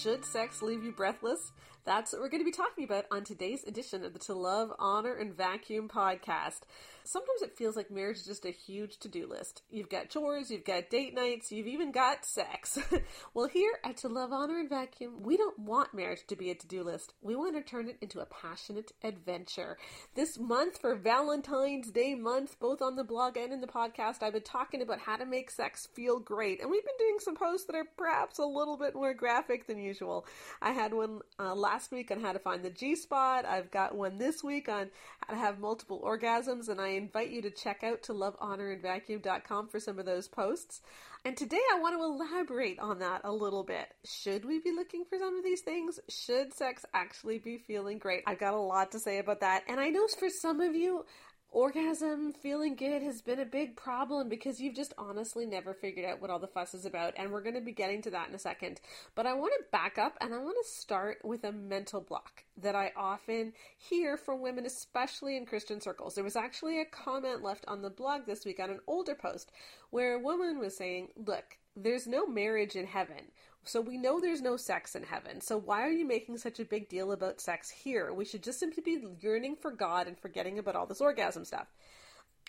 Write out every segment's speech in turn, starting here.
Should sex leave you breathless? That's what we're going to be talking about on today's edition of the To Love, Honor, and Vacuum podcast. Sometimes it feels like marriage is just a huge to do list. You've got chores, you've got date nights, you've even got sex. well, here at To Love, Honor, and Vacuum, we don't want marriage to be a to do list. We want to turn it into a passionate adventure. This month for Valentine's Day month, both on the blog and in the podcast, I've been talking about how to make sex feel great. And we've been doing some posts that are perhaps a little bit more graphic than usual. I had one uh, last week on how to find the G spot. I've got one this week on how to have multiple orgasms, and I invite you to check out to lovehonorandvacuum.com for some of those posts. And today I want to elaborate on that a little bit. Should we be looking for some of these things? Should sex actually be feeling great? I've got a lot to say about that. And I know for some of you, orgasm feeling good has been a big problem because you've just honestly never figured out what all the fuss is about and we're going to be getting to that in a second but i want to back up and i want to start with a mental block that i often hear from women especially in christian circles there was actually a comment left on the blog this week on an older post where a woman was saying look there's no marriage in heaven. So we know there's no sex in heaven. So why are you making such a big deal about sex here? We should just simply be yearning for God and forgetting about all this orgasm stuff.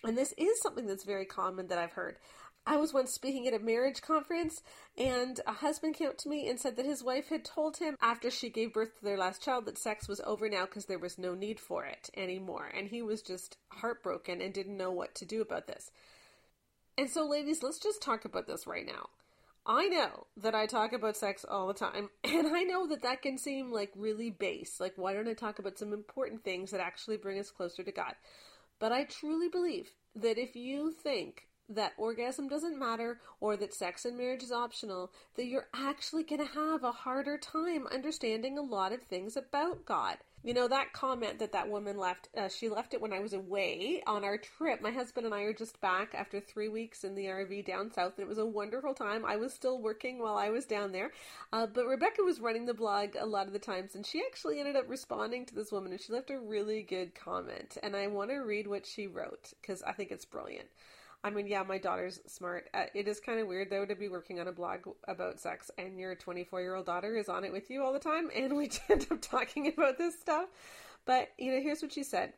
And this is something that's very common that I've heard. I was once speaking at a marriage conference, and a husband came up to me and said that his wife had told him after she gave birth to their last child that sex was over now because there was no need for it anymore. And he was just heartbroken and didn't know what to do about this. And so, ladies, let's just talk about this right now. I know that I talk about sex all the time, and I know that that can seem like really base. Like, why don't I talk about some important things that actually bring us closer to God? But I truly believe that if you think that orgasm doesn't matter or that sex and marriage is optional, that you're actually going to have a harder time understanding a lot of things about God. You know, that comment that that woman left, uh, she left it when I was away on our trip. My husband and I are just back after three weeks in the RV down south, and it was a wonderful time. I was still working while I was down there, uh, but Rebecca was running the blog a lot of the times, and she actually ended up responding to this woman, and she left a really good comment. And I want to read what she wrote because I think it's brilliant. I mean, yeah, my daughter's smart. Uh, it is kind of weird though to be working on a blog about sex and your 24 year old daughter is on it with you all the time, and we end up talking about this stuff. But you know, here's what she said.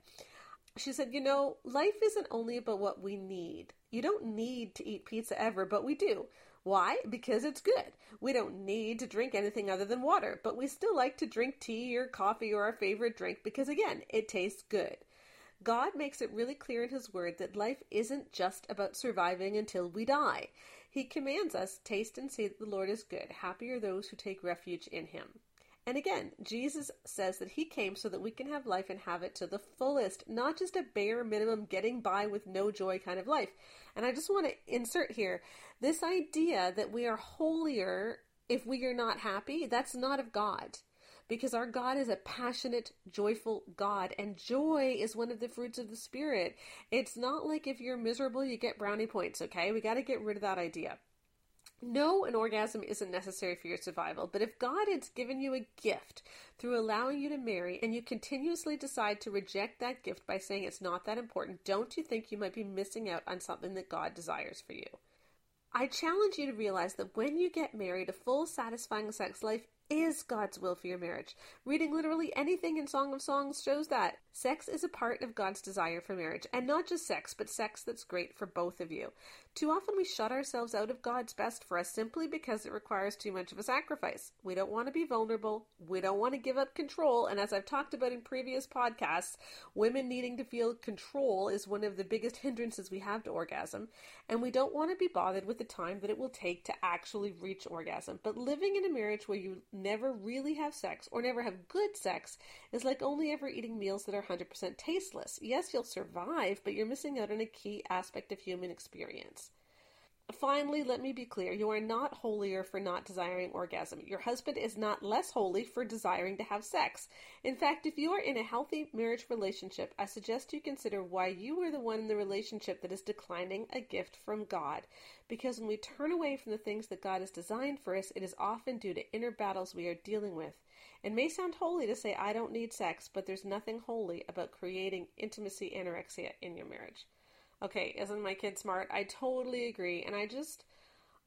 She said, You know, life isn't only about what we need. You don't need to eat pizza ever, but we do. Why? Because it's good. We don't need to drink anything other than water, but we still like to drink tea or coffee or our favorite drink because, again, it tastes good. God makes it really clear in His Word that life isn't just about surviving until we die. He commands us, taste and see that the Lord is good. Happy are those who take refuge in Him. And again, Jesus says that He came so that we can have life and have it to the fullest, not just a bare minimum getting by with no joy kind of life. And I just want to insert here this idea that we are holier if we are not happy, that's not of God because our God is a passionate, joyful God, and joy is one of the fruits of the Spirit. It's not like if you're miserable, you get brownie points, okay? We got to get rid of that idea. No, an orgasm isn't necessary for your survival, but if God has given you a gift through allowing you to marry and you continuously decide to reject that gift by saying it's not that important, don't you think you might be missing out on something that God desires for you? I challenge you to realize that when you get married, a full, satisfying sex life is God's will for your marriage. Reading literally anything in Song of Songs shows that. Sex is a part of God's desire for marriage, and not just sex, but sex that's great for both of you. Too often we shut ourselves out of God's best for us simply because it requires too much of a sacrifice. We don't want to be vulnerable, we don't want to give up control, and as I've talked about in previous podcasts, women needing to feel control is one of the biggest hindrances we have to orgasm, and we don't want to be bothered with the time that it will take to actually reach orgasm. But living in a marriage where you never really have sex or never have good sex is like only ever eating meals that are 100% tasteless. Yes, you'll survive, but you're missing out on a key aspect of human experience. Finally, let me be clear you are not holier for not desiring orgasm. Your husband is not less holy for desiring to have sex. In fact, if you are in a healthy marriage relationship, I suggest you consider why you are the one in the relationship that is declining a gift from God. Because when we turn away from the things that God has designed for us, it is often due to inner battles we are dealing with. It may sound holy to say, I don't need sex, but there's nothing holy about creating intimacy anorexia in your marriage. Okay, isn't my kid smart? I totally agree. And I just,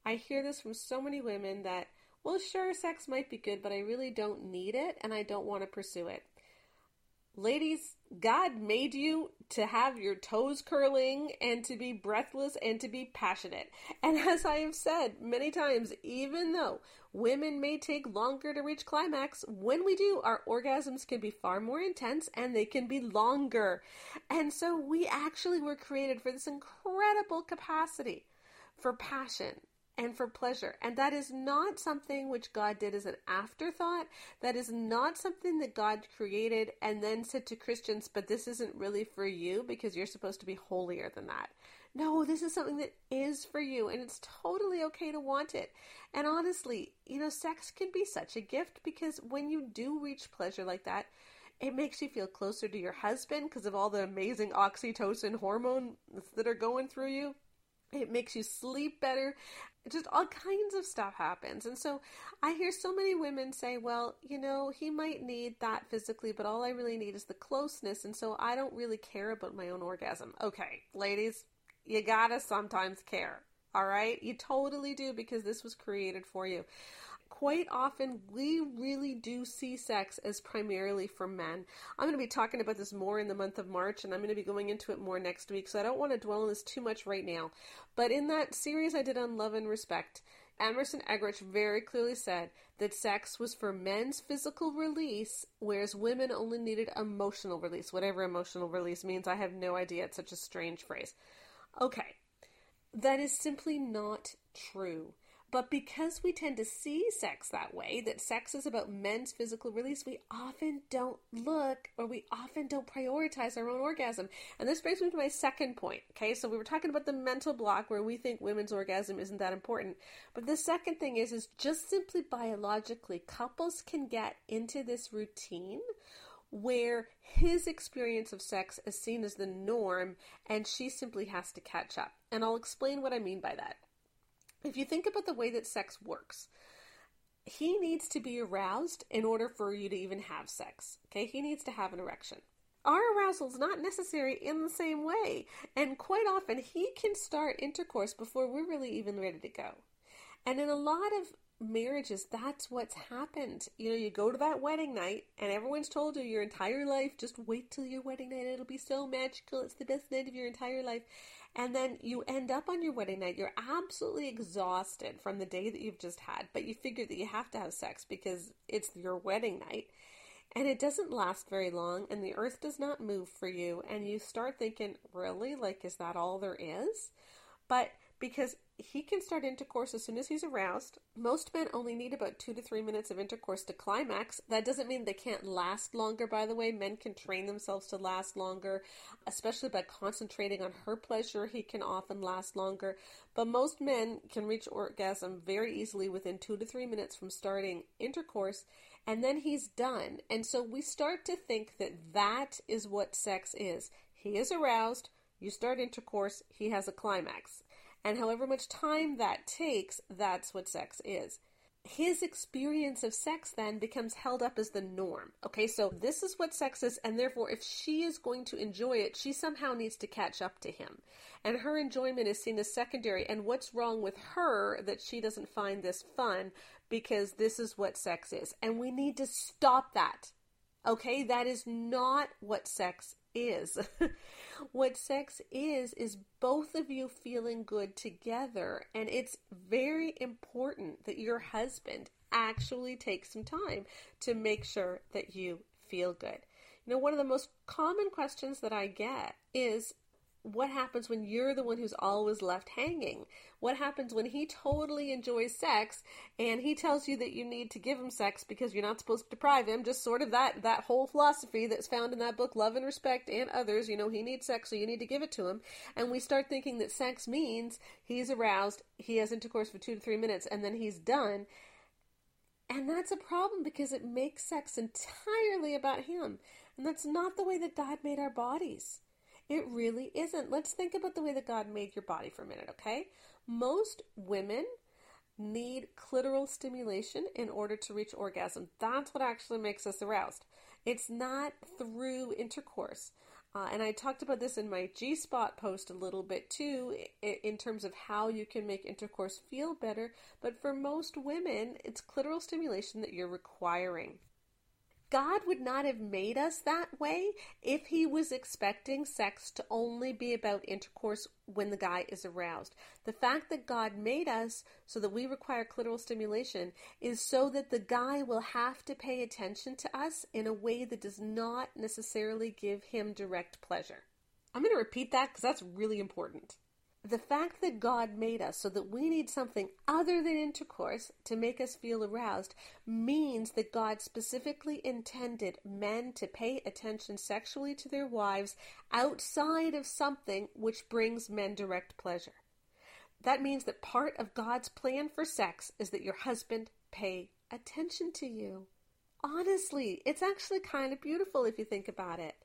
I hear this from so many women that well, sure, sex might be good, but I really don't need it and I don't want to pursue it. Ladies, God made you to have your toes curling and to be breathless and to be passionate. And as I have said many times, even though women may take longer to reach climax, when we do, our orgasms can be far more intense and they can be longer. And so we actually were created for this incredible capacity for passion and for pleasure. And that is not something which God did as an afterthought. That is not something that God created and then said to Christians, but this isn't really for you because you're supposed to be holier than that. No, this is something that is for you, and it's totally okay to want it. And honestly, you know, sex can be such a gift because when you do reach pleasure like that, it makes you feel closer to your husband because of all the amazing oxytocin hormones that are going through you. It makes you sleep better just all kinds of stuff happens. And so I hear so many women say, well, you know, he might need that physically, but all I really need is the closeness. And so I don't really care about my own orgasm. Okay, ladies, you gotta sometimes care. All right? You totally do because this was created for you quite often we really do see sex as primarily for men. I'm going to be talking about this more in the month of March and I'm going to be going into it more next week, so I don't want to dwell on this too much right now. But in that series I did on love and respect, Emerson Eggerichs very clearly said that sex was for men's physical release, whereas women only needed emotional release. Whatever emotional release means, I have no idea. It's such a strange phrase. Okay, that is simply not true. But because we tend to see sex that way, that sex is about men's physical release, we often don't look or we often don't prioritize our own orgasm. And this brings me to my second point. Okay, so we were talking about the mental block where we think women's orgasm isn't that important. But the second thing is, is just simply biologically, couples can get into this routine where his experience of sex is seen as the norm and she simply has to catch up. And I'll explain what I mean by that if you think about the way that sex works, he needs to be aroused in order for you to even have sex. Okay, he needs to have an erection. Our arousal is not necessary in the same way, and quite often he can start intercourse before we're really even ready to go. And in a lot of marriages, that's what's happened. You know, you go to that wedding night, and everyone's told you your entire life, just wait till your wedding night, it'll be so magical, it's the best night of your entire life. And then you end up on your wedding night, you're absolutely exhausted from the day that you've just had, but you figure that you have to have sex because it's your wedding night. And it doesn't last very long, and the earth does not move for you, and you start thinking, really? Like, is that all there is? But because he can start intercourse as soon as he's aroused. Most men only need about two to three minutes of intercourse to climax. That doesn't mean they can't last longer, by the way. Men can train themselves to last longer, especially by concentrating on her pleasure. He can often last longer. But most men can reach orgasm very easily within two to three minutes from starting intercourse, and then he's done. And so we start to think that that is what sex is. He is aroused. You start intercourse, he has a climax. And however much time that takes, that's what sex is. His experience of sex then becomes held up as the norm. Okay, so this is what sex is, and therefore, if she is going to enjoy it, she somehow needs to catch up to him. And her enjoyment is seen as secondary. And what's wrong with her that she doesn't find this fun because this is what sex is? And we need to stop that. Okay, that is not what sex is. what sex is, is both of you feeling good together. And it's very important that your husband actually takes some time to make sure that you feel good. You know, one of the most common questions that I get is what happens when you're the one who's always left hanging? What happens when he totally enjoys sex and he tells you that you need to give him sex because you're not supposed to deprive him? Just sort of that that whole philosophy that's found in that book, Love and Respect, and others. You know, he needs sex, so you need to give it to him. And we start thinking that sex means he's aroused, he has intercourse for two to three minutes, and then he's done. And that's a problem because it makes sex entirely about him. And that's not the way that God made our bodies. It really isn't. Let's think about the way that God made your body for a minute, okay? Most women need clitoral stimulation in order to reach orgasm. That's what actually makes us aroused. It's not through intercourse. Uh, and I talked about this in my G Spot post a little bit too, in terms of how you can make intercourse feel better. But for most women, it's clitoral stimulation that you're requiring. God would not have made us that way if he was expecting sex to only be about intercourse when the guy is aroused. The fact that God made us so that we require clitoral stimulation is so that the guy will have to pay attention to us in a way that does not necessarily give him direct pleasure. I'm going to repeat that because that's really important the fact that God made us so that we need something other than intercourse to make us feel aroused means that God specifically intended men to pay attention sexually to their wives outside of something which brings men direct pleasure. That means that part of God's plan for sex is that your husband pay attention to you. Honestly, it's actually kind of beautiful if you think about it.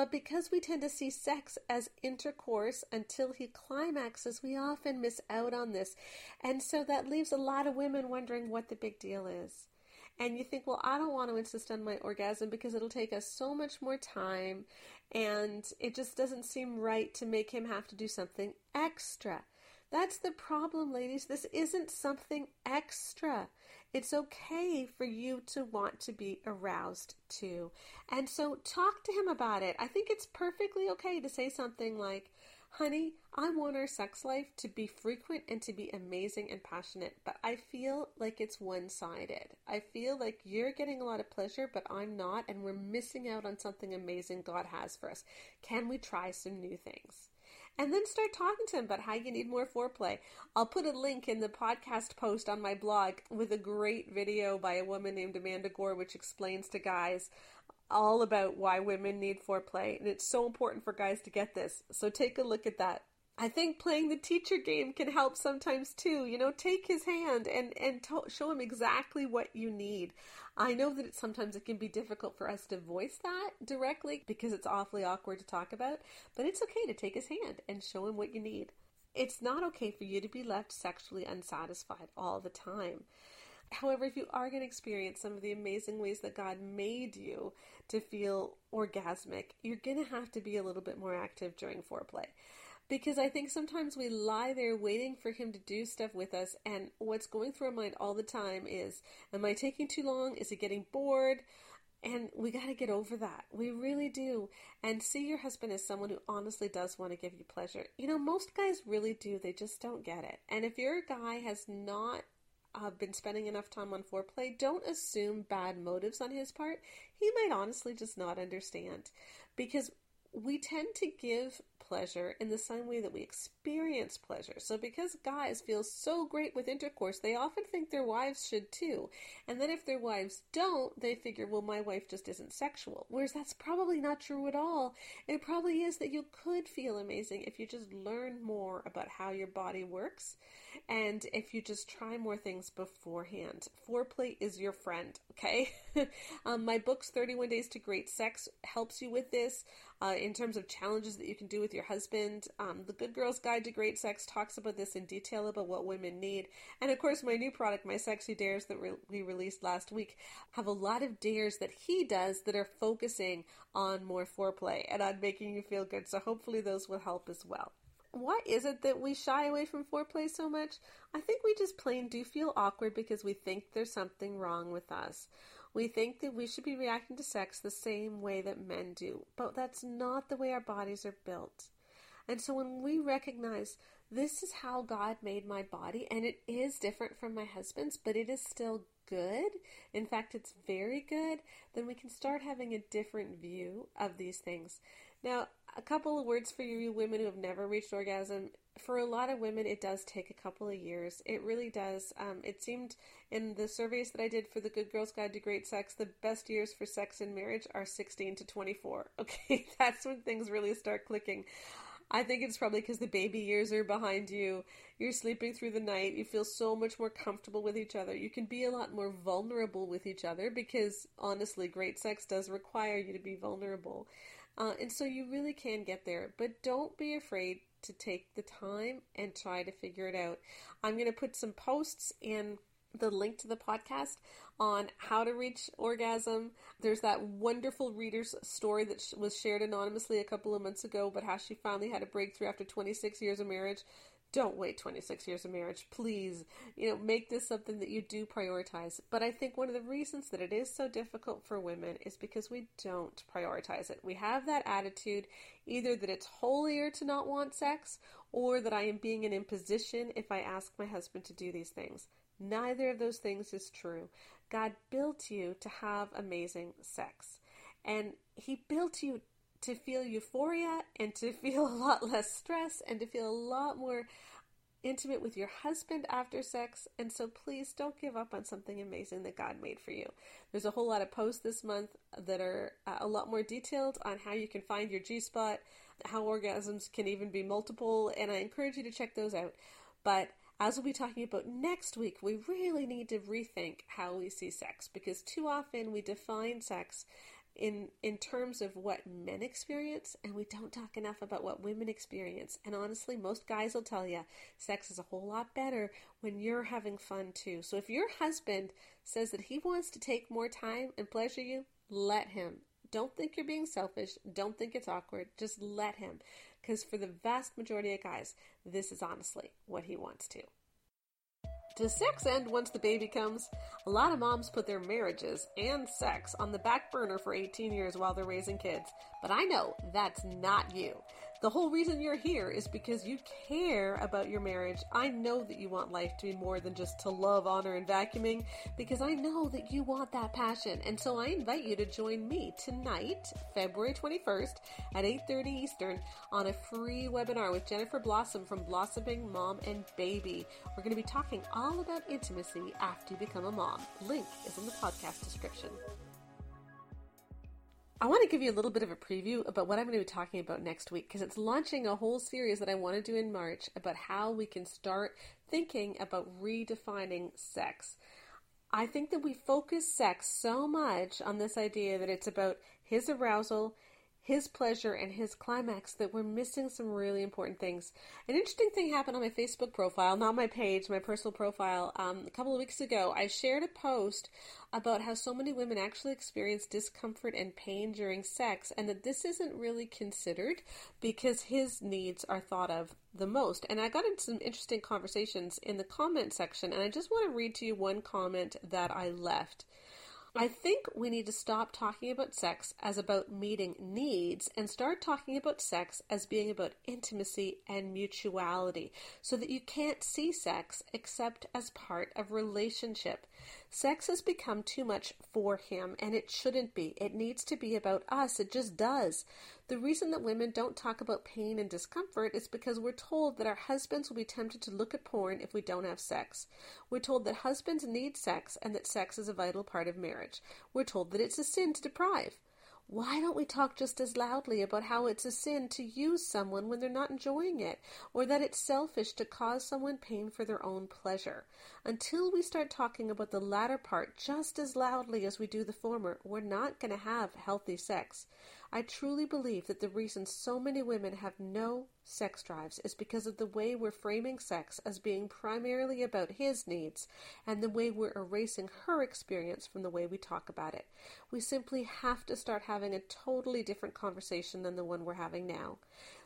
But because we tend to see sex as intercourse until he climaxes, we often miss out on this. And so that leaves a lot of women wondering what the big deal is. And you think, well, I don't want to insist on my orgasm because it'll take us so much more time and it just doesn't seem right to make him have to do something extra. That's the problem, ladies. This isn't something extra. It's okay for you to want to be aroused too. And so talk to him about it. I think it's perfectly okay to say something like, Honey, I want our sex life to be frequent and to be amazing and passionate, but I feel like it's one sided. I feel like you're getting a lot of pleasure, but I'm not, and we're missing out on something amazing God has for us. Can we try some new things? And then start talking to him about how you need more foreplay. I'll put a link in the podcast post on my blog with a great video by a woman named Amanda Gore, which explains to guys all about why women need foreplay. And it's so important for guys to get this. So take a look at that. I think playing the teacher game can help sometimes too. You know, take his hand and and to- show him exactly what you need. I know that it, sometimes it can be difficult for us to voice that directly because it's awfully awkward to talk about, but it's okay to take his hand and show him what you need. It's not okay for you to be left sexually unsatisfied all the time. However, if you are going to experience some of the amazing ways that God made you to feel orgasmic, you're going to have to be a little bit more active during foreplay because I think sometimes we lie there waiting for him to do stuff with us, and what's going through our mind all the time is, Am I taking too long? Is he getting bored? And we got to get over that. We really do. And see your husband as someone who honestly does want to give you pleasure. You know, most guys really do. They just don't get it. And if your guy has not uh, been spending enough time on foreplay, don't assume bad motives on his part. He might honestly just not understand. Because we tend to give pleasure in the same way that we experience pleasure. So, because guys feel so great with intercourse, they often think their wives should too. And then, if their wives don't, they figure, well, my wife just isn't sexual. Whereas that's probably not true at all. It probably is that you could feel amazing if you just learn more about how your body works and if you just try more things beforehand. Foreplay is your friend, okay? um, my book's 31 Days to Great Sex helps you with this uh, in terms of challenges that you can do with your husband. Um, the Good Girl's Guide to Great Sex talks about this in detail about what women need. And of course, my new product, my Sexy Dares that re- we released last week, have a lot of dares that he does that are focusing on more foreplay and on making you feel good. So hopefully those will help as well why is it that we shy away from foreplay so much? I think we just plain do feel awkward because we think there's something wrong with us. We think that we should be reacting to sex the same way that men do, but that's not the way our bodies are built. And so when we recognize this is how God made my body, and it is different from my husband's, but it is still good, in fact, it's very good, then we can start having a different view of these things. Now, a couple of words for you women who have never reached orgasm. For a lot of women, it does take a couple of years. It really does. Um, it seemed in the surveys that I did for the Good Girls Guide to Great Sex, the best years for sex and marriage are 16 to 24. Okay, that's when things really start clicking. I think it's probably because the baby years are behind you. You're sleeping through the night. You feel so much more comfortable with each other. You can be a lot more vulnerable with each other because, honestly, great sex does require you to be vulnerable. Uh, and so you really can get there, but don't be afraid to take the time and try to figure it out. I'm going to put some posts in the link to the podcast on how to reach orgasm. There's that wonderful reader's story that was shared anonymously a couple of months ago, but how she finally had a breakthrough after 26 years of marriage don't wait 26 years of marriage. Please, you know, make this something that you do prioritize. But I think one of the reasons that it is so difficult for women is because we don't prioritize it. We have that attitude either that it's holier to not want sex or that I am being an imposition if I ask my husband to do these things. Neither of those things is true. God built you to have amazing sex. And He built you to feel euphoria and to feel a lot less stress and to feel a lot more intimate with your husband after sex. And so please don't give up on something amazing that God made for you. There's a whole lot of posts this month that are uh, a lot more detailed on how you can find your G spot, how orgasms can even be multiple, and I encourage you to check those out. But as we'll be talking about next week, we really need to rethink how we see sex because too often we define sex in in terms of what men experience and we don't talk enough about what women experience. And honestly most guys will tell you sex is a whole lot better when you're having fun too. So if your husband says that he wants to take more time and pleasure you let him. Don't think you're being selfish. Don't think it's awkward. Just let him. Because for the vast majority of guys this is honestly what he wants to does sex end once the baby comes? A lot of moms put their marriages and sex on the back burner for 18 years while they're raising kids, but I know that's not you. The whole reason you're here is because you care about your marriage. I know that you want life to be more than just to love, honor, and vacuuming because I know that you want that passion. And so I invite you to join me tonight, February 21st at 8:30 Eastern on a free webinar with Jennifer Blossom from Blossoming Mom and Baby. We're going to be talking all about intimacy after you become a mom. Link is in the podcast description. I want to give you a little bit of a preview about what I'm going to be talking about next week because it's launching a whole series that I want to do in March about how we can start thinking about redefining sex. I think that we focus sex so much on this idea that it's about his arousal, his pleasure and his climax that we're missing some really important things. An interesting thing happened on my Facebook profile, not my page, my personal profile. Um, a couple of weeks ago, I shared a post about how so many women actually experience discomfort and pain during sex, and that this isn't really considered because his needs are thought of the most. And I got into some interesting conversations in the comment section, and I just want to read to you one comment that I left. I think we need to stop talking about sex as about meeting needs and start talking about sex as being about intimacy and mutuality so that you can't see sex except as part of relationship. Sex has become too much for him and it shouldn't be. It needs to be about us. It just does. The reason that women don't talk about pain and discomfort is because we're told that our husbands will be tempted to look at porn if we don't have sex. We're told that husbands need sex and that sex is a vital part of marriage. We're told that it's a sin to deprive. Why don't we talk just as loudly about how it's a sin to use someone when they're not enjoying it, or that it's selfish to cause someone pain for their own pleasure? Until we start talking about the latter part just as loudly as we do the former, we're not going to have healthy sex. I truly believe that the reason so many women have no sex drives is because of the way we're framing sex as being primarily about his needs and the way we're erasing her experience from the way we talk about it. We simply have to start having a totally different conversation than the one we're having now.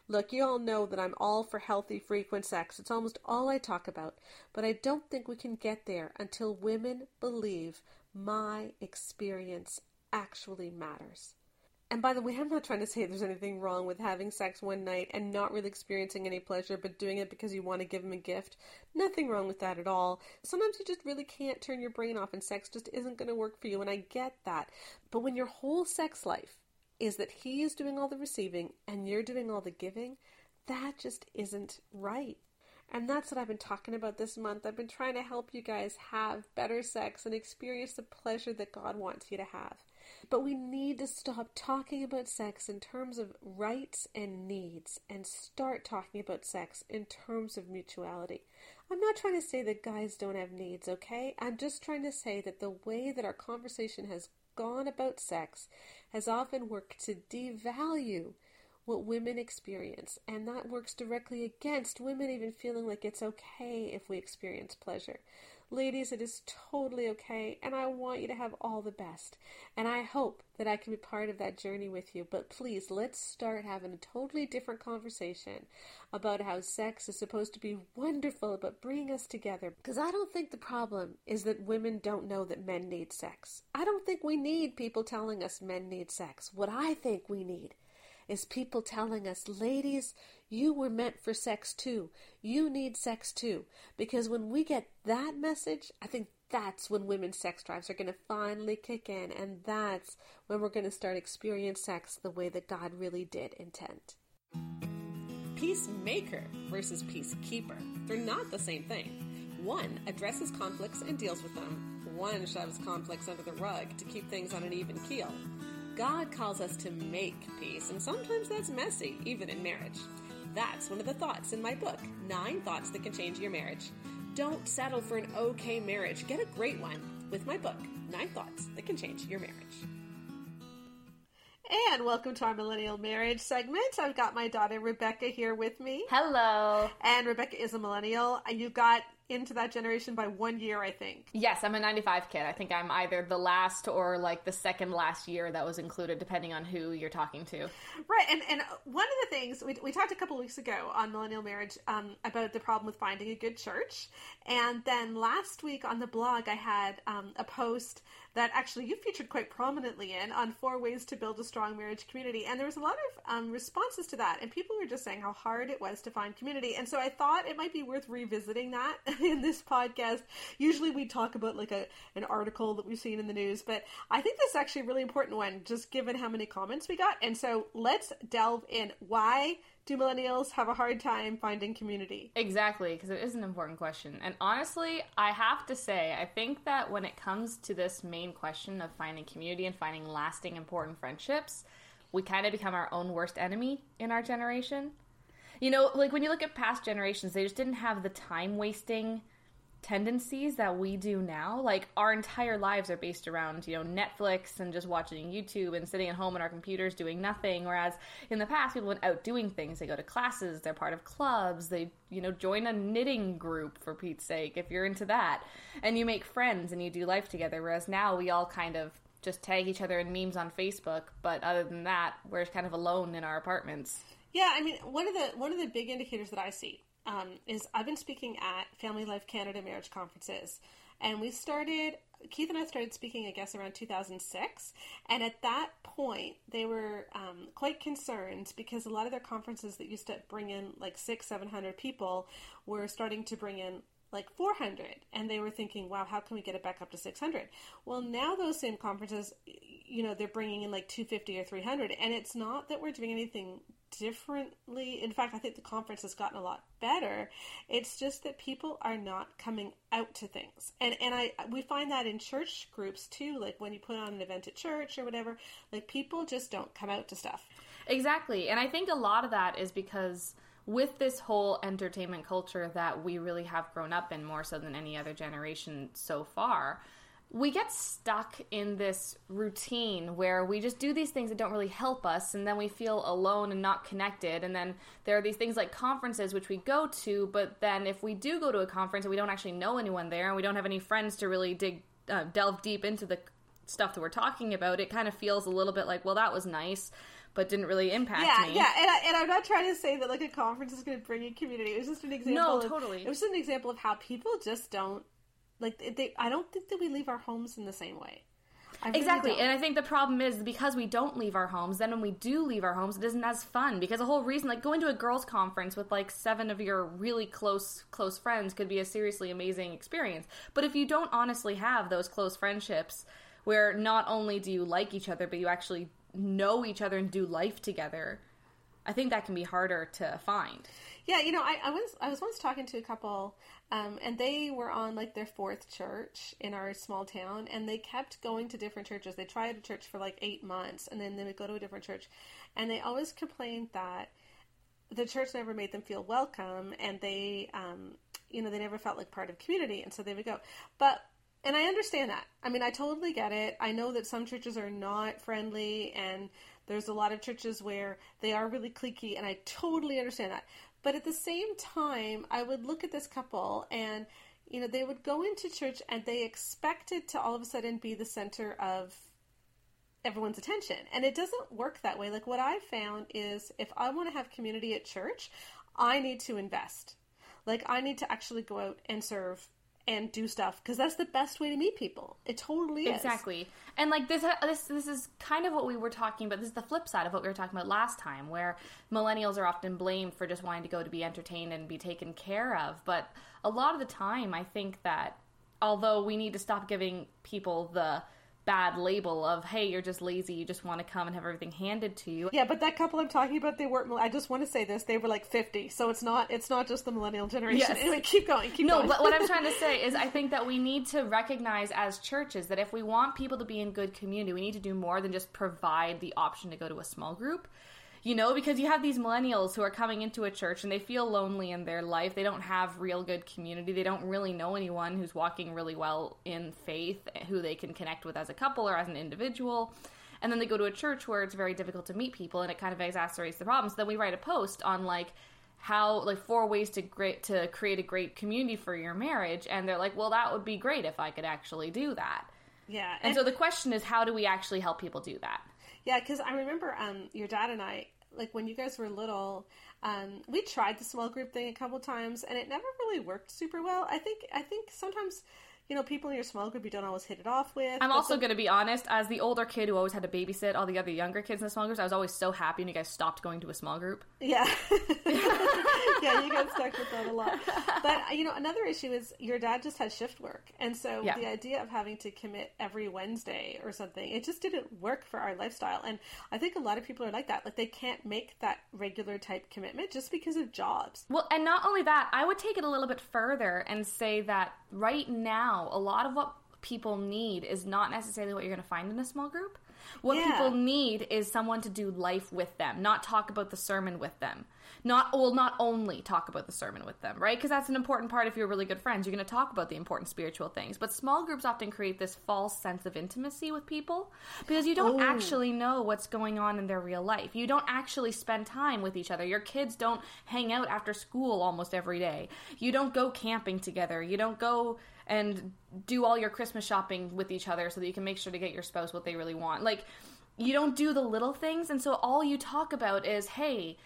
Look, you all know that I'm all for healthy, frequent sex. It's almost all I talk about. But I don't think we can get there until women believe my experience actually matters. And by the way, I'm not trying to say there's anything wrong with having sex one night and not really experiencing any pleasure, but doing it because you want to give him a gift. Nothing wrong with that at all. Sometimes you just really can't turn your brain off and sex just isn't going to work for you, and I get that. But when your whole sex life is that he is doing all the receiving and you're doing all the giving, that just isn't right. And that's what I've been talking about this month. I've been trying to help you guys have better sex and experience the pleasure that God wants you to have. But we need to stop talking about sex in terms of rights and needs and start talking about sex in terms of mutuality. I'm not trying to say that guys don't have needs, okay? I'm just trying to say that the way that our conversation has gone about sex has often worked to devalue what women experience, and that works directly against women even feeling like it's okay if we experience pleasure. Ladies, it is totally okay, and I want you to have all the best. And I hope that I can be part of that journey with you. But please, let's start having a totally different conversation about how sex is supposed to be wonderful, but bring us together. Because I don't think the problem is that women don't know that men need sex. I don't think we need people telling us men need sex. What I think we need is people telling us, ladies, you were meant for sex too. You need sex too. Because when we get that message, I think that's when women's sex drives are going to finally kick in, and that's when we're going to start experiencing sex the way that God really did intend. Peacemaker versus peacekeeper. They're not the same thing. One addresses conflicts and deals with them. One shoves conflicts under the rug to keep things on an even keel. God calls us to make peace, and sometimes that's messy, even in marriage. That's one of the thoughts in my book, Nine Thoughts That Can Change Your Marriage. Don't settle for an okay marriage. Get a great one with my book, Nine Thoughts That Can Change Your Marriage. And welcome to our millennial marriage segment. I've got my daughter Rebecca here with me. Hello. And Rebecca is a millennial. You've got into that generation by one year, I think. Yes, I'm a 95 kid. I think I'm either the last or like the second last year that was included, depending on who you're talking to. Right. And, and one of the things we, we talked a couple weeks ago on Millennial Marriage um, about the problem with finding a good church. And then last week on the blog, I had um, a post that actually you featured quite prominently in on four ways to build a strong marriage community. And there was a lot of um, responses to that. And people were just saying how hard it was to find community. And so I thought it might be worth revisiting that in this podcast. Usually we talk about like a an article that we've seen in the news, but I think this is actually a really important one, just given how many comments we got. And so let's delve in. Why do millennials have a hard time finding community? Exactly, because it is an important question. And honestly, I have to say, I think that when it comes to this main question of finding community and finding lasting, important friendships, we kind of become our own worst enemy in our generation. You know, like when you look at past generations, they just didn't have the time wasting tendencies that we do now. Like our entire lives are based around, you know, Netflix and just watching YouTube and sitting at home on our computers doing nothing. Whereas in the past, people went out doing things. They go to classes, they're part of clubs, they, you know, join a knitting group for Pete's sake, if you're into that. And you make friends and you do life together. Whereas now we all kind of just tag each other in memes on Facebook, but other than that, we're kind of alone in our apartments. Yeah, I mean, one of the one of the big indicators that I see um, is I've been speaking at Family Life Canada marriage conferences, and we started. Keith and I started speaking, I guess, around 2006, and at that point, they were um, quite concerned because a lot of their conferences that used to bring in like six, seven hundred people were starting to bring in like 400 and they were thinking wow how can we get it back up to 600 well now those same conferences you know they're bringing in like 250 or 300 and it's not that we're doing anything differently. In fact, I think the conference has gotten a lot better. It's just that people are not coming out to things. And and I we find that in church groups too, like when you put on an event at church or whatever, like people just don't come out to stuff. Exactly. And I think a lot of that is because with this whole entertainment culture that we really have grown up in more so than any other generation so far, we get stuck in this routine where we just do these things that don't really help us and then we feel alone and not connected and then there are these things like conferences which we go to but then if we do go to a conference and we don't actually know anyone there and we don't have any friends to really dig uh, delve deep into the stuff that we're talking about it kind of feels a little bit like well that was nice but didn't really impact yeah, me. Yeah, and, I, and I'm not trying to say that like a conference is going to bring in community. It was just an example. No, of, totally. It was just an example of how people just don't like they, I don't think that we leave our homes in the same way. Really exactly, don't. and I think the problem is because we don't leave our homes. Then when we do leave our homes, it isn't as fun because the whole reason, like going to a girls' conference with like seven of your really close close friends, could be a seriously amazing experience. But if you don't honestly have those close friendships, where not only do you like each other, but you actually know each other and do life together, I think that can be harder to find. Yeah, you know, I, I was I was once talking to a couple, um, and they were on like their fourth church in our small town, and they kept going to different churches. They tried a church for like eight months, and then they would go to a different church, and they always complained that the church never made them feel welcome, and they, um, you know, they never felt like part of community, and so they would go. But and I understand that. I mean, I totally get it. I know that some churches are not friendly, and there's a lot of churches where they are really cliquey, and I totally understand that. But at the same time, I would look at this couple and you know, they would go into church and they expected to all of a sudden be the center of everyone's attention. And it doesn't work that way. Like what I found is if I want to have community at church, I need to invest. Like I need to actually go out and serve and do stuff because that's the best way to meet people. It totally is. Exactly. And like this uh, this this is kind of what we were talking about. This is the flip side of what we were talking about last time where millennials are often blamed for just wanting to go to be entertained and be taken care of, but a lot of the time I think that although we need to stop giving people the bad label of hey you're just lazy you just want to come and have everything handed to you yeah but that couple i'm talking about they weren't i just want to say this they were like 50 so it's not it's not just the millennial generation yes. anyway keep going keep no going. but what i'm trying to say is i think that we need to recognize as churches that if we want people to be in good community we need to do more than just provide the option to go to a small group you know, because you have these millennials who are coming into a church and they feel lonely in their life. They don't have real good community. They don't really know anyone who's walking really well in faith who they can connect with as a couple or as an individual. And then they go to a church where it's very difficult to meet people and it kind of exacerbates the problem. So then we write a post on like how like four ways to great to create a great community for your marriage and they're like, "Well, that would be great if I could actually do that." Yeah. And, and so the question is how do we actually help people do that? Yeah, because I remember um, your dad and I like when you guys were little, um, we tried the small group thing a couple times, and it never really worked super well. I think I think sometimes you know, people in your small group you don't always hit it off with. I'm also going to be honest, as the older kid who always had to babysit all the other younger kids in the small groups, I was always so happy when you guys stopped going to a small group. Yeah. yeah, you got stuck with that a lot. But, you know, another issue is your dad just had shift work. And so yeah. the idea of having to commit every Wednesday or something, it just didn't work for our lifestyle. And I think a lot of people are like that. Like, they can't make that regular type commitment just because of jobs. Well, and not only that, I would take it a little bit further and say that right now, a lot of what people need is not necessarily what you're going to find in a small group. What yeah. people need is someone to do life with them, not talk about the sermon with them. Not well, not only talk about the sermon with them, right? Because that's an important part if you're really good friends. You're going to talk about the important spiritual things. But small groups often create this false sense of intimacy with people because you don't oh. actually know what's going on in their real life. You don't actually spend time with each other. Your kids don't hang out after school almost every day. You don't go camping together. You don't go and do all your Christmas shopping with each other so that you can make sure to get your spouse what they really want. Like, you don't do the little things, and so all you talk about is, hey,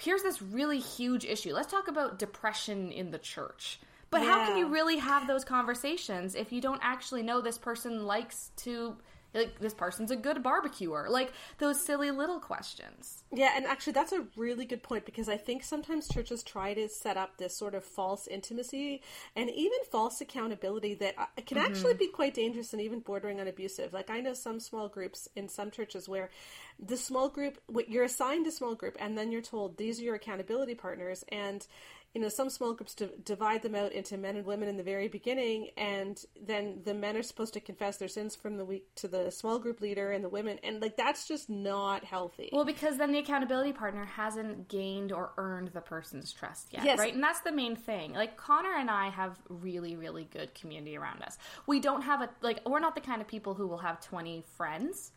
here's this really huge issue. Let's talk about depression in the church. But yeah. how can you really have those conversations if you don't actually know this person likes to like this person's a good barbecuer. Like those silly little questions. Yeah and actually that's a really good point because i think sometimes churches try to set up this sort of false intimacy and even false accountability that uh, can mm-hmm. actually be quite dangerous and even bordering on abusive. Like i know some small groups in some churches where the small group you're assigned a small group and then you're told these are your accountability partners and you know, some small groups divide them out into men and women in the very beginning, and then the men are supposed to confess their sins from the week to the small group leader and the women, and like that's just not healthy. Well, because then the accountability partner hasn't gained or earned the person's trust yet, yes. right? And that's the main thing. Like Connor and I have really, really good community around us. We don't have a like we're not the kind of people who will have twenty friends.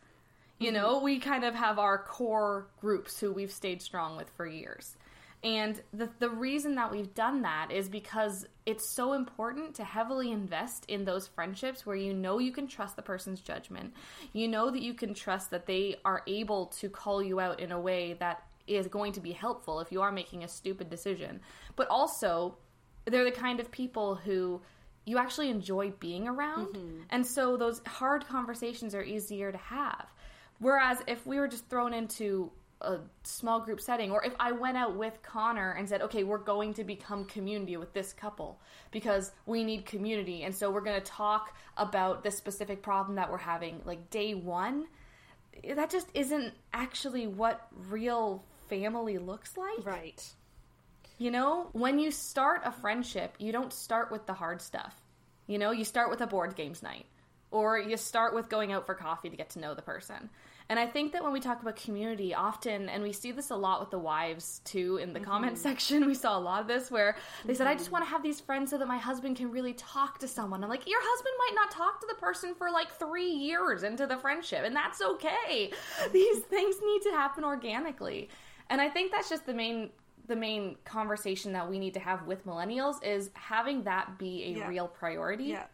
You mm-hmm. know, we kind of have our core groups who we've stayed strong with for years. And the, the reason that we've done that is because it's so important to heavily invest in those friendships where you know you can trust the person's judgment. You know that you can trust that they are able to call you out in a way that is going to be helpful if you are making a stupid decision. But also, they're the kind of people who you actually enjoy being around. Mm-hmm. And so those hard conversations are easier to have. Whereas if we were just thrown into a small group setting or if I went out with Connor and said, "Okay, we're going to become community with this couple because we need community and so we're going to talk about this specific problem that we're having like day 1." That just isn't actually what real family looks like. Right. You know, when you start a friendship, you don't start with the hard stuff. You know, you start with a board games night or you start with going out for coffee to get to know the person. And I think that when we talk about community, often, and we see this a lot with the wives too in the mm-hmm. comment section, we saw a lot of this where they mm-hmm. said, I just mm-hmm. want to have these friends so that my husband can really talk to someone. I'm like, your husband might not talk to the person for like three years into the friendship, and that's okay. These things need to happen organically. And I think that's just the main the main conversation that we need to have with millennials is having that be a Yeah. real priority Yeah.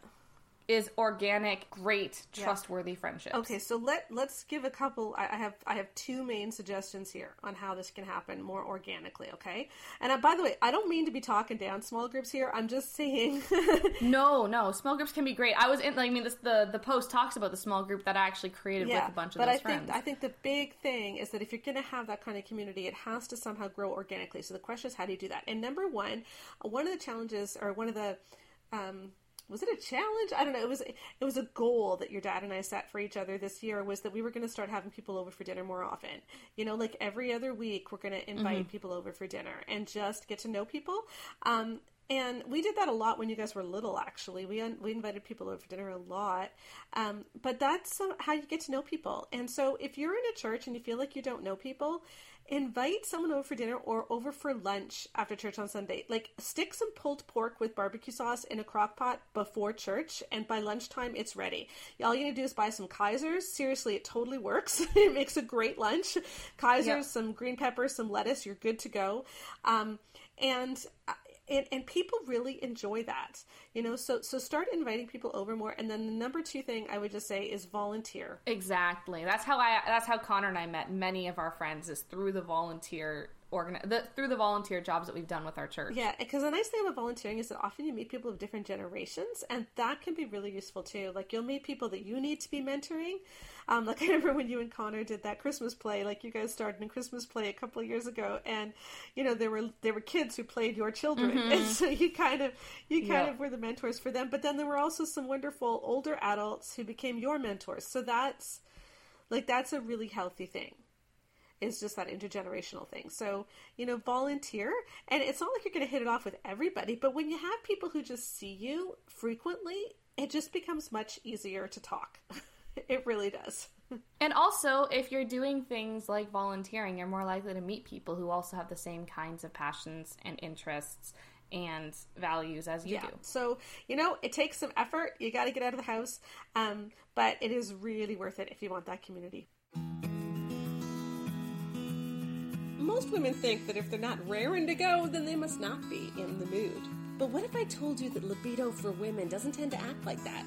Is organic, great, Yeah. trustworthy friendships. Okay, so let let's give a couple. I, I have I have two main suggestions here on how this can happen more organically. Okay, and uh, by the way, I don't mean to be talking down small groups here. I'm just saying. No, no, small groups can be great. I was in, like, I mean, this, the the post talks about the small group that I actually created with a bunch of but those I friends. think I think the big thing is that if you're going to have that kind of community, it has to somehow grow organically. So the question is, how do you do that? And number one, one of the challenges, or one of the um, was it a challenge? I don't know. It was it was a goal that your dad and I set for each other this year was that we were going to start having people over for dinner more often. You know, like every other week, we're going to invite people over for dinner and just get to know people. Um, and we did that a lot when you guys were little. Actually, we un- we invited people over for dinner a lot. Um, but that's how you get to know people. And so, if you're in a church and you feel like you don't know people, invite someone over for dinner or over for lunch after church on Sunday. Like stick some pulled pork with barbecue sauce in a crock pot before church, and by lunchtime it's ready. All you need to do is buy some Kaisers. Seriously, it totally works. it makes a great lunch. Kaisers, Yeah. some green peppers, some lettuce. You're good to go. Um, and uh, and, and people really enjoy that you know so so start inviting people over more and then the number two thing i would just say is volunteer Exactly. That's how I. That's how Connor and I met many of our friends is through the volunteer organ. The, through the volunteer jobs that we've done with our church. yeah because the nice thing about volunteering is that often you meet people of different generations and that can be really useful too like you'll meet people that you need to be mentoring um, like i remember when you and connor did that christmas play like you guys started a christmas play a couple of years ago and you know there were there were kids who played your children and so you kind of you kind Yeah. of were the mentors for them but then there were also some wonderful older adults who became your mentors so that's like that's a really healthy thing is just that intergenerational thing. So you know volunteer and it's not like you're going to hit it off with everybody but when you have people who just see you frequently it just becomes much easier to talk. It really does. And also, if you're doing things like volunteering, you're more likely to meet people who also have the same kinds of passions and interests and values as you yeah. do. so you know it takes some effort. You got to get out of the house. Um, but it is really worth it if you want that community Most women think that if they're not raring to go, then they must not be in the mood. But what if I told you that libido for women doesn't tend to act like that?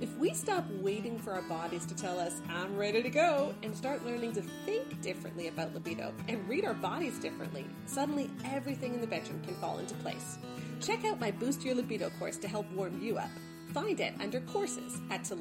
If we stop waiting for our bodies to tell us, I'm ready to go, and start learning to think differently about libido and read our bodies differently, suddenly everything in the bedroom can fall into place. Check out my Boost Your Libido course to help warm you up. Find it under courses at to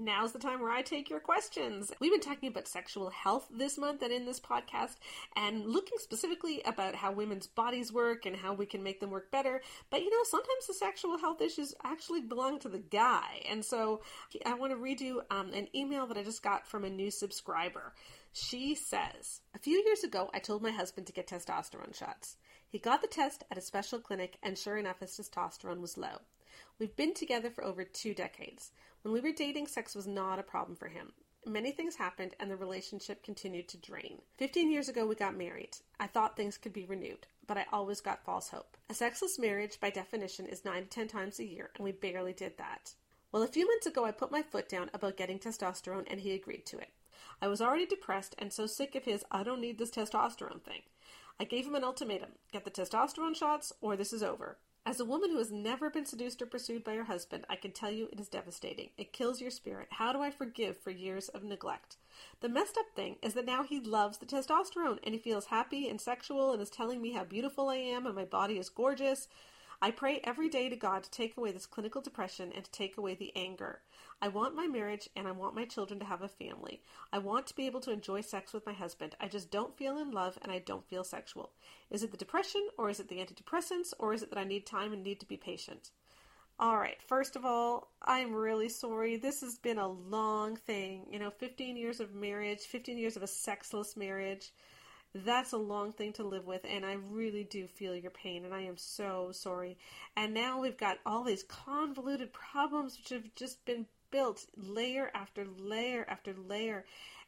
Now's the time where I take your questions. We've been talking about sexual health this month and in this podcast, and looking specifically about how women's bodies work and how we can make them work better. But you know, sometimes the sexual health issues actually belong to the guy. And so I want to read you um, an email that I just got from a new subscriber. She says, A few years ago, I told my husband to get testosterone shots. He got the test at a special clinic, and sure enough, his testosterone was low. We've been together for over two decades. When we were dating, sex was not a problem for him. Many things happened, and the relationship continued to drain. Fifteen years ago, we got married. I thought things could be renewed, but I always got false hope. A sexless marriage, by definition, is nine to ten times a year, and we barely did that. Well, a few months ago, I put my foot down about getting testosterone, and he agreed to it. I was already depressed and so sick of his I don't need this testosterone thing. I gave him an ultimatum get the testosterone shots, or this is over. As a woman who has never been seduced or pursued by her husband, I can tell you it is devastating. It kills your spirit. How do I forgive for years of neglect? The messed up thing is that now he loves the testosterone and he feels happy and sexual and is telling me how beautiful I am and my body is gorgeous. I pray every day to God to take away this clinical depression and to take away the anger. I want my marriage and I want my children to have a family. I want to be able to enjoy sex with my husband. I just don't feel in love and I don't feel sexual. Is it the depression or is it the antidepressants or is it that I need time and need to be patient? All right, first of all, I'm really sorry. This has been a long thing. You know, 15 years of marriage, 15 years of a sexless marriage. That's a long thing to live with, and I really do feel your pain, and I am so sorry. And now we've got all these convoluted problems which have just been built layer after layer after layer.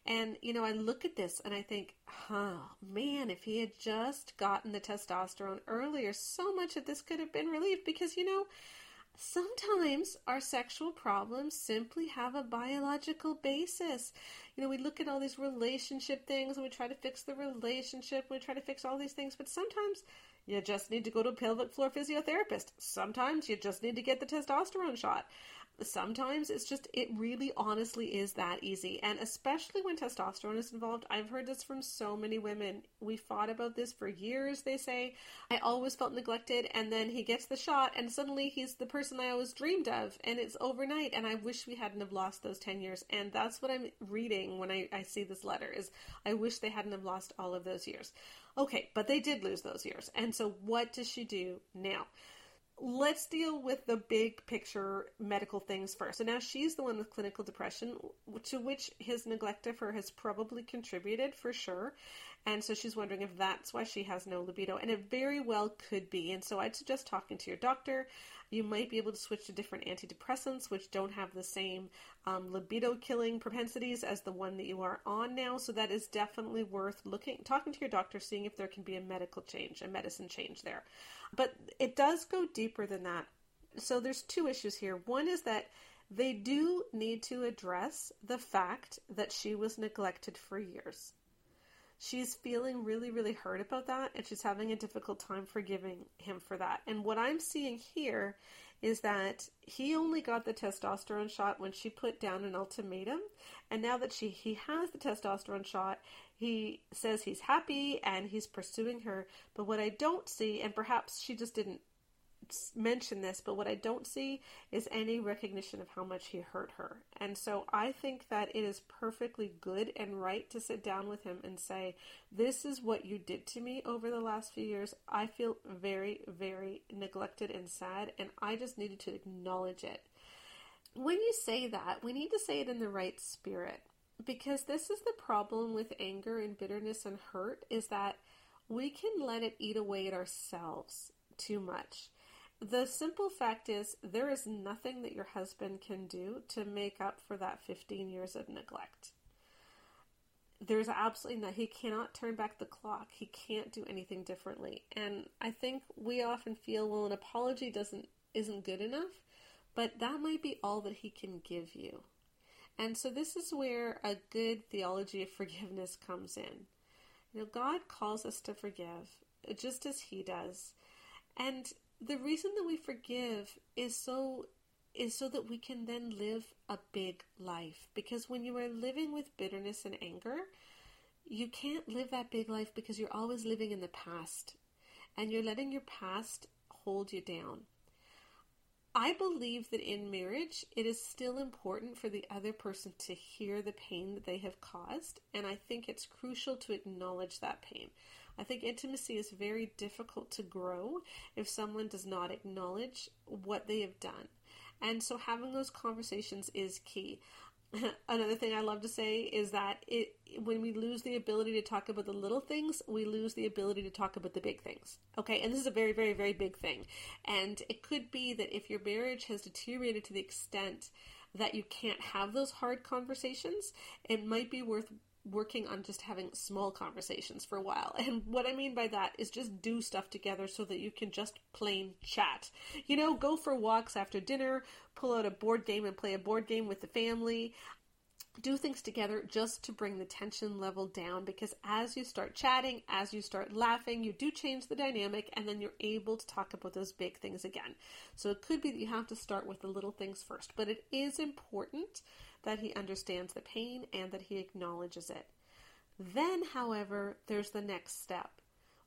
And, you know, I look at this and I think, huh, man, if he had just gotten the testosterone earlier, so much of this could have been relieved because, you know, Sometimes our sexual problems simply have a biological basis. You know, we look at all these relationship things and we try to fix the relationship, we try to fix all these things, but sometimes you just need to go to a pelvic floor physiotherapist. Sometimes you just need to get the testosterone shot. Sometimes it's just, it really honestly is that easy. And especially when testosterone is involved, I've heard this from so many women. We fought about this for years, they say. I always felt neglected, and then he gets the shot, and suddenly he's the person I always dreamed of, and it's overnight. And I wish we hadn't have lost those 10 years. And that's what I'm reading when I, I see this letter is I wish they hadn't have lost all of those years. Okay, but they did lose those years. And so what does she do now? Let's deal with the big picture medical things first. So now she's the one with clinical depression, to which his neglect of her has probably contributed for sure. And so she's wondering if that's why she has no libido. And it very well could be. And so I'd suggest talking to your doctor. You might be able to switch to different antidepressants, which don't have the same um, libido killing propensities as the one that you are on now. So that is definitely worth looking, talking to your doctor, seeing if there can be a medical change, a medicine change there. But it does go deeper than that. So there's two issues here. One is that they do need to address the fact that she was neglected for years. She's feeling really, really hurt about that, and she's having a difficult time forgiving him for that. And what I'm seeing here is that he only got the testosterone shot when she put down an ultimatum, and now that she he has the testosterone shot, he says he's happy and he's pursuing her. But what I don't see, and perhaps she just didn't mention this, but what I don't see is any recognition of how much he hurt her. And so I think that it is perfectly good and right to sit down with him and say, This is what you did to me over the last few years. I feel very, very neglected and sad, and I just needed to acknowledge it. When you say that, we need to say it in the right spirit because this is the problem with anger and bitterness and hurt is that we can let it eat away at ourselves too much. The simple fact is, there is nothing that your husband can do to make up for that 15 years of neglect. There's absolutely not. He cannot turn back the clock. He can't do anything differently. And I think we often feel, well, an apology doesn't isn't good enough, but that might be all that he can give you. And so this is where a good theology of forgiveness comes in. You know, God calls us to forgive just as he does. And the reason that we forgive is so is so that we can then live a big life because when you are living with bitterness and anger, you can't live that big life because you're always living in the past and you're letting your past hold you down. I believe that in marriage, it is still important for the other person to hear the pain that they have caused, and I think it's crucial to acknowledge that pain. I think intimacy is very difficult to grow if someone does not acknowledge what they have done. And so having those conversations is key. Another thing I love to say is that it when we lose the ability to talk about the little things, we lose the ability to talk about the big things. Okay, and this is a very, very, very big thing. And it could be that if your marriage has deteriorated to the extent that you can't have those hard conversations, it might be worth working on just having small conversations for a while. And what I mean by that is just do stuff together so that you can just plain chat. You know, go for walks after dinner, pull out a board game and play a board game with the family. Do things together just to bring the tension level down because as you start chatting, as you start laughing, you do change the dynamic and then you're able to talk about those big things again. So it could be that you have to start with the little things first, but it is important that he understands the pain and that he acknowledges it. Then, however, there's the next step,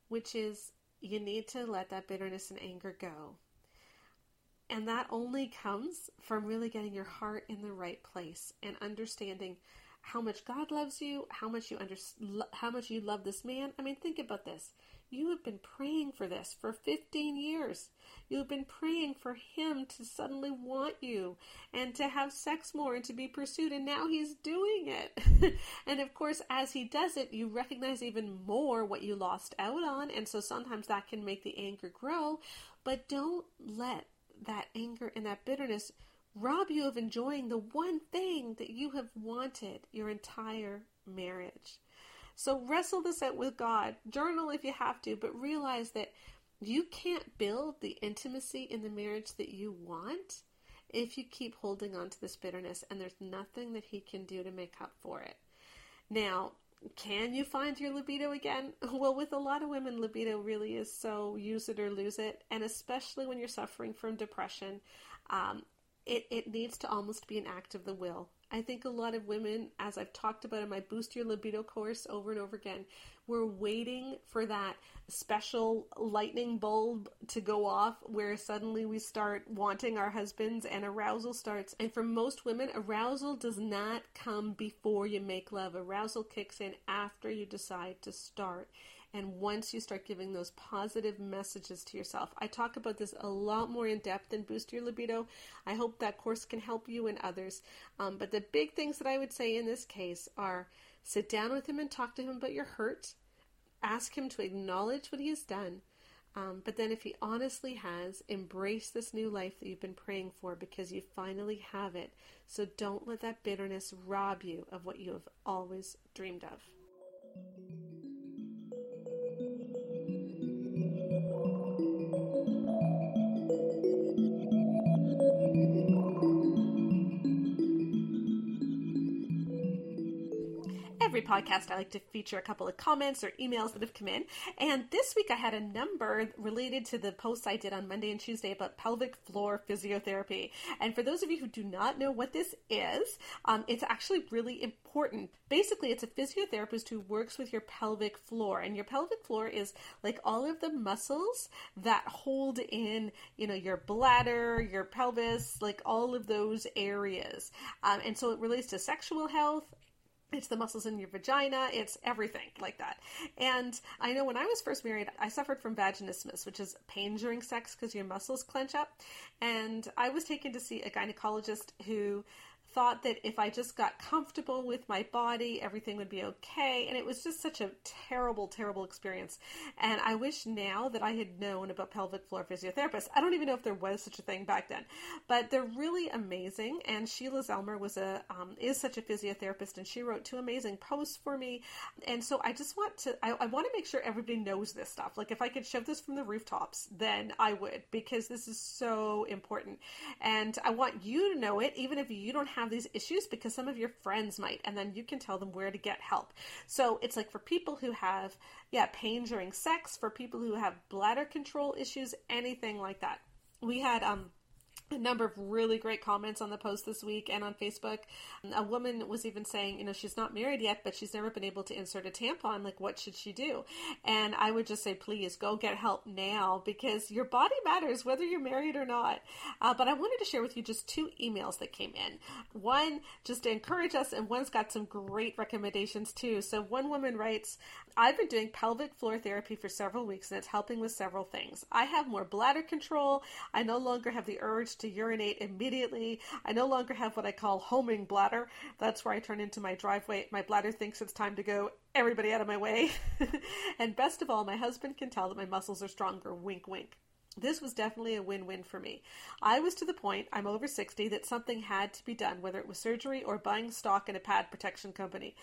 which is you need to let that bitterness and anger go. And that only comes from really getting your heart in the right place and understanding how much God loves you, how much you under, how much you love this man. I mean, think about this. You have been praying for this for 15 years. You've been praying for him to suddenly want you and to have sex more and to be pursued, and now he's doing it. and of course, as he does it, you recognize even more what you lost out on, and so sometimes that can make the anger grow. But don't let that anger and that bitterness rob you of enjoying the one thing that you have wanted your entire marriage. So wrestle this out with God. Journal if you have to, but realize that You can't build the intimacy in the marriage that you want if you keep holding on to this bitterness, and there's nothing that he can do to make up for it. Now, can you find your libido again? Well, with a lot of women, libido really is so use it or lose it, and especially when you're suffering from depression, um, it, it needs to almost be an act of the will. I think a lot of women, as I've talked about in my Boost Your Libido course over and over again, we're waiting for that special lightning bulb to go off where suddenly we start wanting our husbands and arousal starts. And for most women, arousal does not come before you make love. Arousal kicks in after you decide to start and once you start giving those positive messages to yourself. I talk about this a lot more in depth in Boost Your Libido. I hope that course can help you and others. Um, but the big things that I would say in this case are sit down with him and talk to him about your hurt. Ask him to acknowledge what he has done. Um, but then, if he honestly has, embrace this new life that you've been praying for because you finally have it. So don't let that bitterness rob you of what you have always dreamed of. Every podcast, I like to feature a couple of comments or emails that have come in. And this week I had a number related to the posts I did on Monday and Tuesday about pelvic floor physiotherapy. And for those of you who do not know what this is, um, it's actually really important. Basically, it's a physiotherapist who works with your pelvic floor. And your pelvic floor is like all of the muscles that hold in, you know, your bladder, your pelvis, like all of those areas. Um, and so it relates to sexual health, it's the muscles in your vagina, it's everything like that. And I know when I was first married, I suffered from vaginismus, which is pain during sex because your muscles clench up. And I was taken to see a gynecologist who thought that if I just got comfortable with my body, everything would be okay. And it was just such a terrible, terrible experience. And I wish now that I had known about pelvic floor physiotherapists. I don't even know if there was such a thing back then, but they're really amazing. And Sheila Zelmer was a um, is such a physiotherapist, and she wrote two amazing posts for me. And so I just want to I, I want to make sure everybody knows this stuff. Like if I could shove this from the rooftops, then I would because this is so important. And I want you to know it, even if you don't have these issues because some of your friends might, and then you can tell them where to get help. So it's like for people who have, yeah, pain during sex, for people who have bladder control issues, anything like that. We had um a number of really great comments on the post this week and on Facebook. A woman was even saying, you know, she's not married yet, but she's never been able to insert a tampon. Like, what should she do? And I would just say, please go get help now because your body matters whether you're married or not. Uh, but I wanted to share with you just two emails that came in. One just to encourage us, and one's got some great recommendations too. So one woman writes, I've been doing pelvic floor therapy for several weeks and it's helping with several things. I have more bladder control. I no longer have the urge to urinate immediately. I no longer have what I call homing bladder. That's where I turn into my driveway. My bladder thinks it's time to go. Everybody out of my way. and best of all, my husband can tell that my muscles are stronger. Wink, wink this was definitely a win win for me. I was to the point, I'm over 60, that something had to be done, whether it was surgery or buying stock in a pad protection company.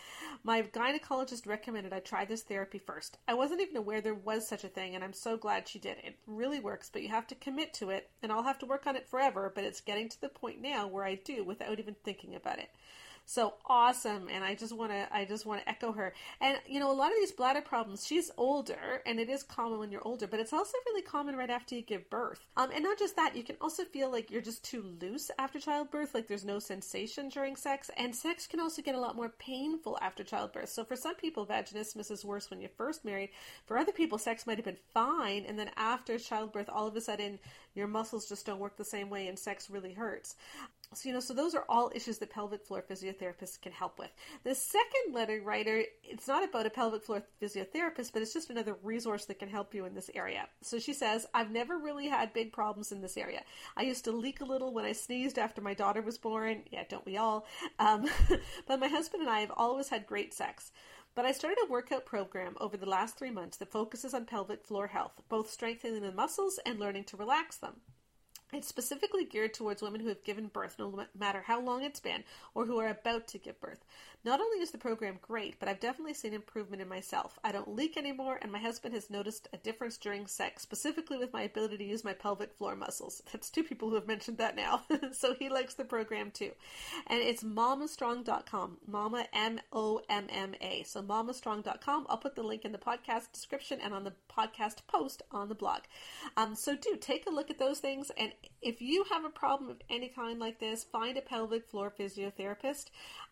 My gynecologist recommended I try this therapy first. I wasn't even aware there was such a thing, and I'm so glad she did. It really works, but you have to commit to it, and I'll have to work on it forever, but it's getting to the point now where I do without even thinking about it so awesome and i just want to i just want to echo her. And you know a lot of these bladder problems she's older and it is common when you're older but it's also really common right after you give birth. Um, and not just that you can also feel like you're just too loose after childbirth like there's no sensation during sex and sex can also get a lot more painful after childbirth. So for some people vaginismus is worse when you're first married. For other people sex might have been fine and then after childbirth all of a sudden your muscles just don't work the same way and sex really hurts so, you know, so those are all issues that pelvic floor physiotherapists can help with. The second letter writer, it's not about a pelvic floor physiotherapist, but it's just another resource that can help you in this area. So she says, I've never really had big problems in this area. I used to leak a little when I sneezed after my daughter was born. Yeah, don't we all? Um, but my husband and I have always had great sex. But I started a workout program over the last three months that focuses on pelvic floor health, both strengthening the muscles and learning to relax them. It's specifically geared towards women who have given birth, no matter how long it's been, or who are about to give birth. Not only is the program great, but I've definitely seen improvement in myself. I don't leak anymore, and my husband has noticed a difference during sex, specifically with my ability to use my pelvic floor muscles. That's two people who have mentioned that now. so he likes the program too. And it's mommastrong.com. Mama, M O M M A. So mommastrong.com. I'll put the link in the podcast description and on the podcast post on the blog. Um, so do take a look at those things and if you have a problem of any kind like this, find a pelvic floor physiotherapist.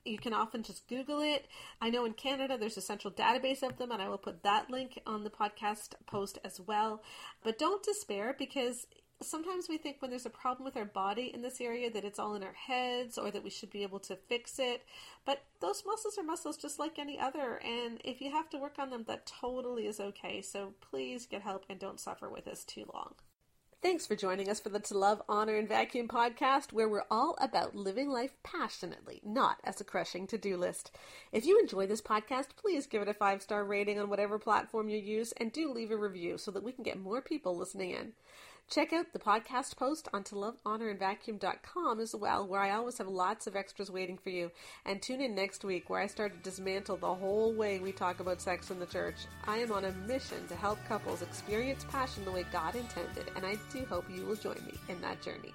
You can often just Google it. I know in Canada there's a central database of them, and I will put that link on the podcast post as well. But don't despair because sometimes we think when there's a problem with our body in this area that it's all in our heads or that we should be able to fix it. But those muscles are muscles just like any other, and if you have to work on them, that totally is okay. So please get help and don't suffer with this too long. Thanks for joining us for the To Love, Honor, and Vacuum podcast, where we're all about living life passionately, not as a crushing to do list. If you enjoy this podcast, please give it a five star rating on whatever platform you use and do leave a review so that we can get more people listening in. Check out the podcast post on to love, honor, and vacuum.com as well, where I always have lots of extras waiting for you. And tune in next week where I start to dismantle the whole way we talk about sex in the church. I am on a mission to help couples experience passion the way God intended, and I do hope you will join me in that journey.